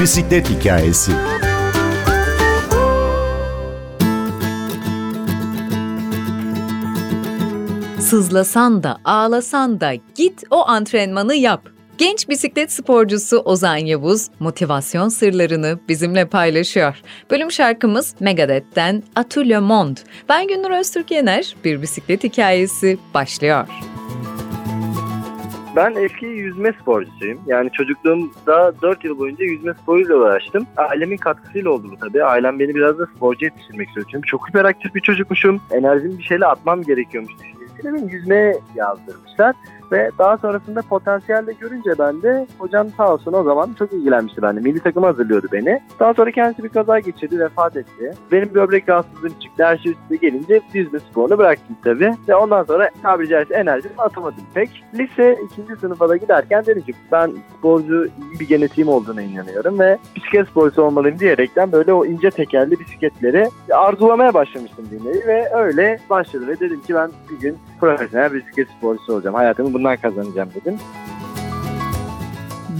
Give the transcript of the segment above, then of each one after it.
Bisiklet hikayesi. Sızlasan da ağlasan da git o antrenmanı yap. Genç bisiklet sporcusu Ozan Yavuz motivasyon sırlarını bizimle paylaşıyor. Bölüm şarkımız Megadeth'ten Atu Le Monde. Ben Gündür Öztürk Yener, bir bisiklet hikayesi başlıyor. Ben eski yüzme sporcusuyum. Yani çocukluğumda 4 yıl boyunca yüzme sporuyla uğraştım. Ailemin katkısıyla oldu bu tabii. Ailem beni biraz da sporcu yetiştirmek istiyor. Çünkü çok hiperaktif bir çocukmuşum. Enerjimi bir şeyle atmam gerekiyormuş düşüncesiyle beni yüzmeye yazdırmışlar. Ve daha sonrasında potansiyelde görünce ben de hocam sağ olsun o zaman çok ilgilenmişti bende. Milli takıma hazırlıyordu beni. Daha sonra kendisi bir kaza geçirdi, vefat etti. Benim böbrek rahatsızlığım çıktı. Her şey üstüne gelince yüzme sporunu bıraktım tabii. Ve ondan sonra tabiri caizse enerjimi atamadım pek. Lise ikinci sınıfa da giderken dedim ki ben sporcu iyi bir genetiğim olduğuna inanıyorum ve bisiklet sporcusu olmalıyım diyerekten böyle o ince tekerli bisikletleri arzulamaya başlamıştım dinleyi ve öyle başladı ve dedim ki ben bir gün profesyonel bisiklet sporcusu olacağım. Hayatımı bundan kazanacağım dedim.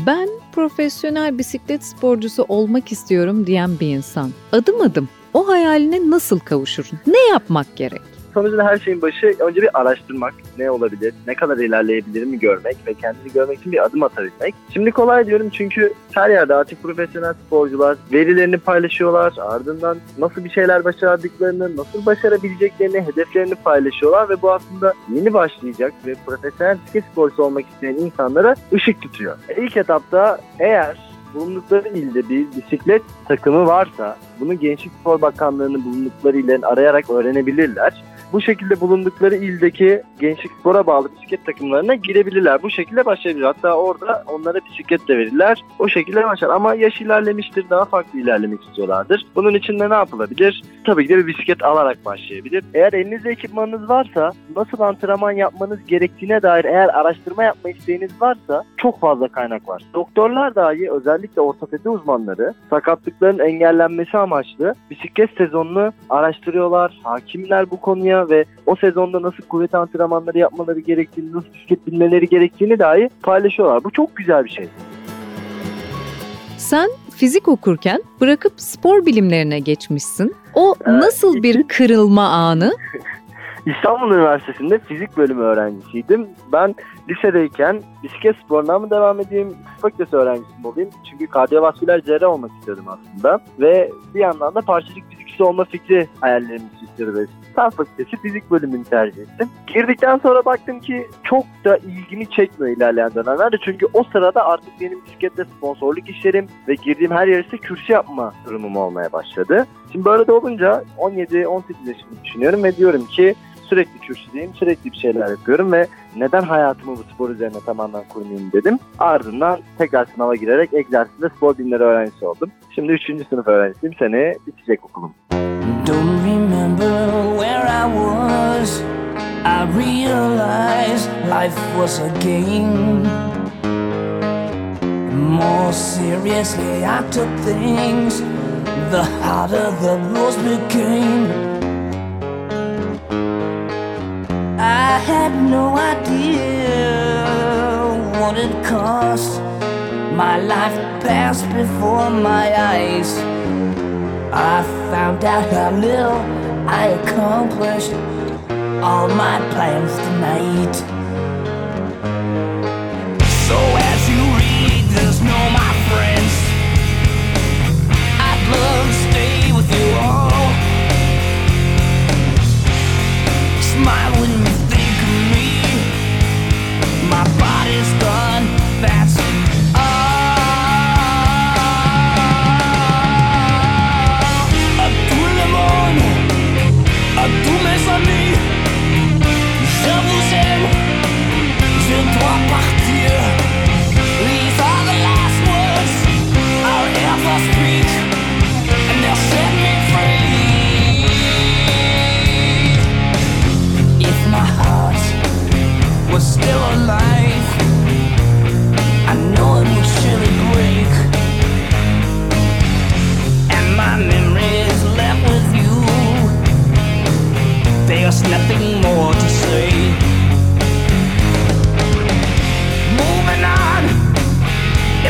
Ben profesyonel bisiklet sporcusu olmak istiyorum diyen bir insan. Adım adım o hayaline nasıl kavuşur? Ne yapmak gerek? Sonucunda her şeyin başı önce bir araştırmak. Ne olabilir, ne kadar ilerleyebilirim görmek ve kendini görmek için bir adım atabilmek. Şimdi kolay diyorum çünkü her yerde artık profesyonel sporcular verilerini paylaşıyorlar. Ardından nasıl bir şeyler başardıklarını, nasıl başarabileceklerini, hedeflerini paylaşıyorlar ve bu aslında yeni başlayacak ve profesyonel bisiklet sporcusu olmak isteyen insanlara ışık tutuyor. İlk etapta eğer bulundukları ilde bir bisiklet takımı varsa bunu Gençlik Spor Bakanlığı'nın bulundukları ile arayarak öğrenebilirler bu şekilde bulundukları ildeki gençlik spora bağlı bisiklet takımlarına girebilirler. Bu şekilde başlayabilir. Hatta orada onlara bisiklet de verirler. O şekilde başlar. Ama yaş ilerlemiştir. Daha farklı ilerlemek istiyorlardır. Bunun için de ne yapılabilir? Tabii ki de bir bisiklet alarak başlayabilir. Eğer elinizde ekipmanınız varsa nasıl antrenman yapmanız gerektiğine dair eğer araştırma yapma isteğiniz varsa çok fazla kaynak var. Doktorlar dahi özellikle ortopedi uzmanları sakatlıkların engellenmesi amaçlı bisiklet sezonunu araştırıyorlar. Hakimler bu konuya ve o sezonda nasıl kuvvet antrenmanları yapmaları gerektiğini, nasıl bisiklet binmeleri gerektiğini dahi paylaşıyorlar. Bu çok güzel bir şey. Sen fizik okurken bırakıp spor bilimlerine geçmişsin. O nasıl bir kırılma anı? İstanbul Üniversitesi'nde fizik bölümü öğrencisiydim. Ben lisedeyken bisiklet sporuna mı devam edeyim, fakültesi öğrencisi mi olayım? Çünkü kardiyovasküler cerrah olmak istiyordum aslında. Ve bir yandan da parçacık fizikçisi olma fikri hayallerimi süslüyordu. Fen fakültesi fizik bölümünü tercih ettim. Girdikten sonra baktım ki çok da ilgimi çekmiyor ilerleyen dönemlerde. Çünkü o sırada artık benim bisikletle sponsorluk işlerim ve girdiğim her yer ise kürsü yapma durumum olmaya başladı. Şimdi böyle de olunca 17-18 yaşını düşünüyorum ve diyorum ki sürekli kürsüdeyim, sürekli bir şeyler yapıyorum ve neden hayatımı bu spor üzerine tamamen kurmayayım dedim. Ardından tekrar sınava girerek egzersizde spor bilimleri öğrencisi oldum. Şimdi 3. sınıf öğrencisiyim. Sene bitecek okulum. Don't remember where I was I realized life was a game More seriously I took things The harder the rules became I had no idea what it cost. My life passed before my eyes. I found out how little I accomplished all my plans tonight.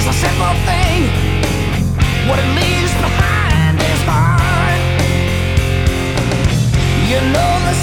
a simple thing. What it leaves behind is hard. You know the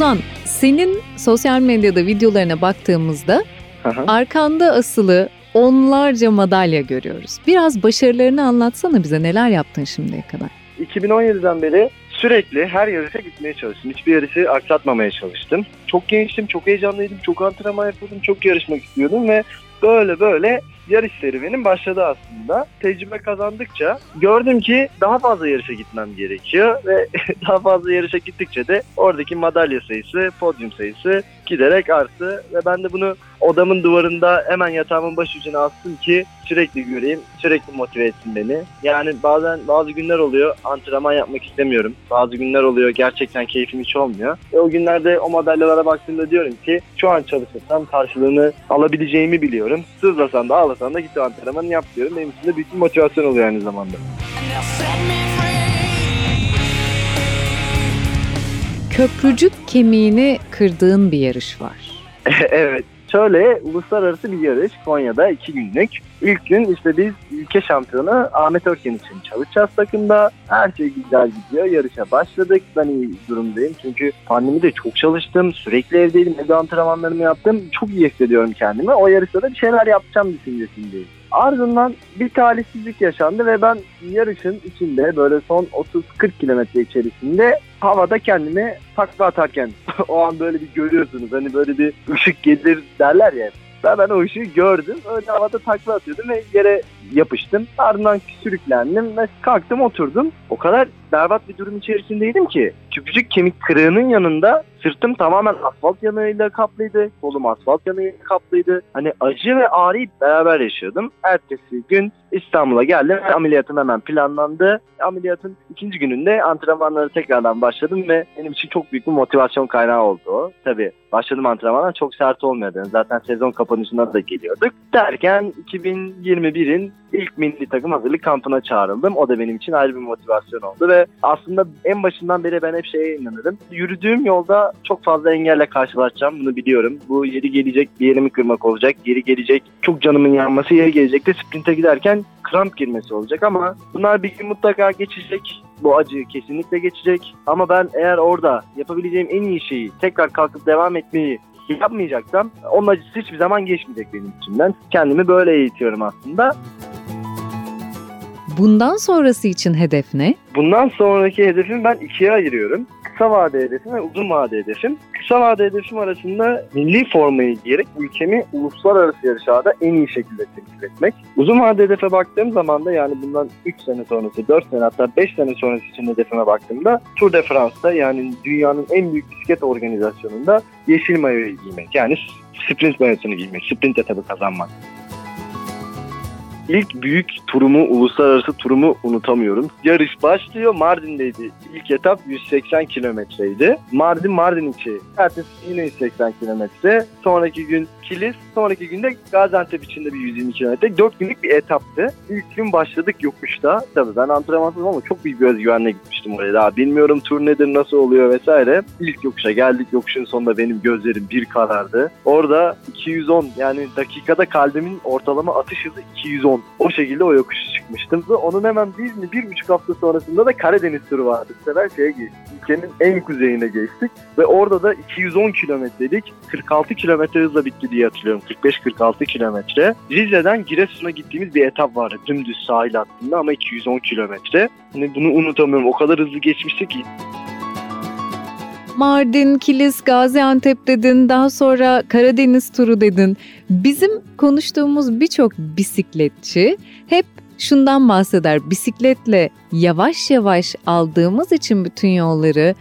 Ozan, senin sosyal medyada videolarına baktığımızda Aha. arkanda asılı onlarca madalya görüyoruz. Biraz başarılarını anlatsana bize neler yaptın şimdiye kadar. 2017'den beri sürekli her yarışa gitmeye çalıştım. Hiçbir yarışı aksatmamaya çalıştım. Çok gençtim, çok heyecanlıydım, çok antrenman yapıyordum, çok yarışmak istiyordum ve böyle böyle yarış serüvenim başladı aslında. Tecrübe kazandıkça gördüm ki daha fazla yarışa gitmem gerekiyor ve daha fazla yarışa gittikçe de oradaki madalya sayısı, podyum sayısı giderek arttı ve ben de bunu odamın duvarında hemen yatağımın baş ucuna astım ki sürekli göreyim, sürekli motive etsin beni. Yani bazen bazı günler oluyor antrenman yapmak istemiyorum. Bazı günler oluyor gerçekten keyfim hiç olmuyor. Ve o günlerde o madalyalara baktığımda diyorum ki şu an çalışırsam karşılığını alabileceğimi biliyorum. Sızlasan da ağlasan da git o antrenmanı yap diyorum. Benim için de büyük bir motivasyon oluyor aynı zamanda. Köprücük kemiğini kırdığın bir yarış var. evet. Şöyle uluslararası bir yarış Konya'da iki günlük. İlk gün işte biz ülke şampiyonu Ahmet Örken için çalışacağız takımda. Her şey güzel gidiyor. Yarışa başladık. Ben iyi durumdayım. Çünkü pandemide çok çalıştım. Sürekli evdeydim. Evde antrenmanlarımı yaptım. Çok iyi hissediyorum kendimi. O yarışta da bir şeyler yapacağım düşüncesindeyim. Ardından bir talihsizlik yaşandı ve ben yarışın içinde böyle son 30-40 kilometre içerisinde havada kendimi takla atarken o an böyle bir görüyorsunuz hani böyle bir ışık gelir derler ya ben, ben o ışığı gördüm. Öyle havada takla atıyordum ve yere yapıştım. Ardından sürüklendim ve kalktım oturdum. O kadar berbat bir durum içerisindeydim ki küçücük kemik kırığının yanında sırtım tamamen asfalt yanığıyla kaplıydı. Kolum asfalt yanığıyla kaplıydı. Hani acı ve ağrıyı beraber yaşıyordum. Ertesi gün İstanbul'a geldim ve ameliyatım hemen planlandı. Ameliyatın ikinci gününde antrenmanları tekrardan başladım ve benim için çok büyük bir motivasyon kaynağı oldu. Tabii başladım antrenmanlar çok sert olmuyordu. Zaten sezon kapanışına da geliyorduk. Derken 2021'in ilk milli takım hazırlık kampına çağrıldım. O da benim için ayrı bir motivasyon oldu ve aslında en başından beri ben hep şeye inanırım. Yürüdüğüm yolda çok fazla engelle karşılaşacağım bunu biliyorum. Bu yeri gelecek bir yerimi kırmak olacak. Yeri gelecek çok canımın yanması. Yeri gelecek de sprinte giderken kramp girmesi olacak ama bunlar bir gün mutlaka geçecek. Bu acı kesinlikle geçecek. Ama ben eğer orada yapabileceğim en iyi şeyi tekrar kalkıp devam etmeyi yapmayacaksam onun acısı hiçbir zaman geçmeyecek benim içimden. Kendimi böyle eğitiyorum aslında. Bundan sonrası için hedef ne? Bundan sonraki hedefimi ben ikiye ayırıyorum. Kısa vade hedefim ve uzun vade hedefim. Kısa vade hedefim arasında milli formayı giyerek ülkemi uluslararası yarışlarda en iyi şekilde temsil etmek. Uzun vade hedefe baktığım zaman da yani bundan 3 sene sonrası, 4 sene hatta 5 sene sonrası için hedefime baktığımda Tour de France'da yani dünyanın en büyük bisiklet organizasyonunda yeşil mayoyu giymek. Yani sprint mayosunu giymek, sprint etabı kazanmak ilk büyük turumu, uluslararası turumu unutamıyorum. Yarış başlıyor. Mardin'deydi. İlk etap 180 kilometreydi. Mardin Mardin içi. Ertesi yine 180 kilometre. Sonraki gün Kilis. Sonraki günde Gaziantep içinde bir 120 kilometre. 4 günlük bir etaptı. İlk gün başladık yokuşta. Tabii ben antrenmansızım ama çok büyük bir özgüvenle gitmiştim oraya. Daha bilmiyorum tur nedir, nasıl oluyor vesaire. İlk yokuşa geldik. Yokuşun sonunda benim gözlerim bir karardı. Orada 210 yani dakikada kalbimin ortalama atış hızı 210. O şekilde o yokuşu çıkmıştım. Onun hemen bir mi bir buçuk hafta sonrasında da Karadeniz turu vardı. Bu sefer şeye geçtik. Ülkenin en kuzeyine geçtik. Ve orada da 210 kilometrelik 46 kilometre hızla bitti diye hatırlıyorum. 45-46 kilometre. Rize'den Giresun'a gittiğimiz bir etap vardı. Dümdüz sahil hattında ama 210 kilometre. Hani bunu unutamıyorum. O kadar hızlı geçmişti ki. Mardin, Kilis, Gaziantep dedin, daha sonra Karadeniz turu dedin. Bizim konuştuğumuz birçok bisikletçi hep şundan bahseder. Bisikletle yavaş yavaş aldığımız için bütün yolları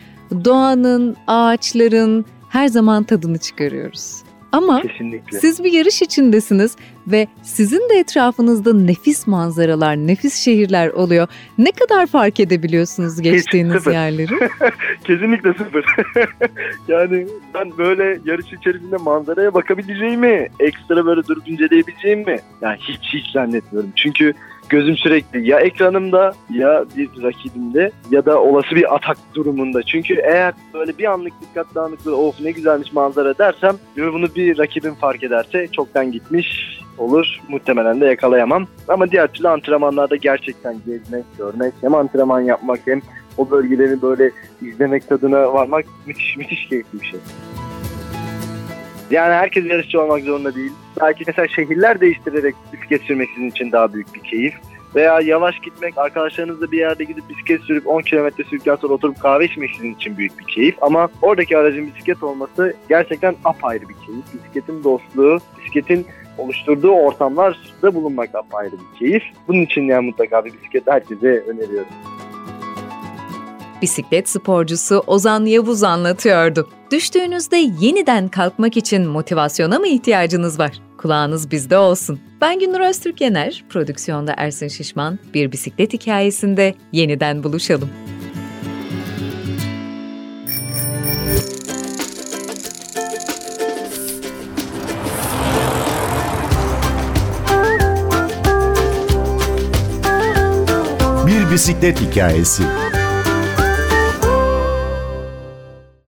doğanın, ağaçların her zaman tadını çıkarıyoruz. Ama Kesinlikle. siz bir yarış içindesiniz ve sizin de etrafınızda nefis manzaralar, nefis şehirler oluyor. Ne kadar fark edebiliyorsunuz geçtiğiniz sıfır. yerleri? Kesinlikle sıfır. yani ben böyle yarış içerisinde manzaraya bakabileceğimi, ekstra böyle durup inceleyebileceğimi yani hiç hiç zannetmiyorum. Çünkü gözüm sürekli ya ekranımda ya bir rakibimde ya da olası bir atak durumunda. Çünkü eğer böyle bir anlık dikkat dağınıklığı of ne güzelmiş manzara dersem ve bunu bir rakibim fark ederse çoktan gitmiş olur. Muhtemelen de yakalayamam. Ama diğer türlü antrenmanlarda gerçekten gezmek, görmek, hem antrenman yapmak hem o bölgeleri böyle izlemek tadına varmak müthiş müthiş keyifli bir şey. Yani herkes yarışçı olmak zorunda değil. Belki mesela şehirler değiştirerek bisiklet sürmek sizin için daha büyük bir keyif. Veya yavaş gitmek, arkadaşlarınızla bir yerde gidip bisiklet sürüp 10 kilometre sürdükten sonra oturup kahve içmek sizin için büyük bir keyif. Ama oradaki aracın bisiklet olması gerçekten apayrı bir keyif. Bisikletin dostluğu, bisikletin oluşturduğu ortamlarda bulunmak apayrı bir keyif. Bunun için yani mutlaka bir bisiklet herkese öneriyorum. Bisiklet sporcusu Ozan Yavuz anlatıyordu. Düştüğünüzde yeniden kalkmak için motivasyona mı ihtiyacınız var? Kulağınız bizde olsun. Ben Gündür Öztürk Yener, prodüksiyonda Ersin Şişman. Bir bisiklet hikayesinde yeniden buluşalım. Bisiklet hikayesi.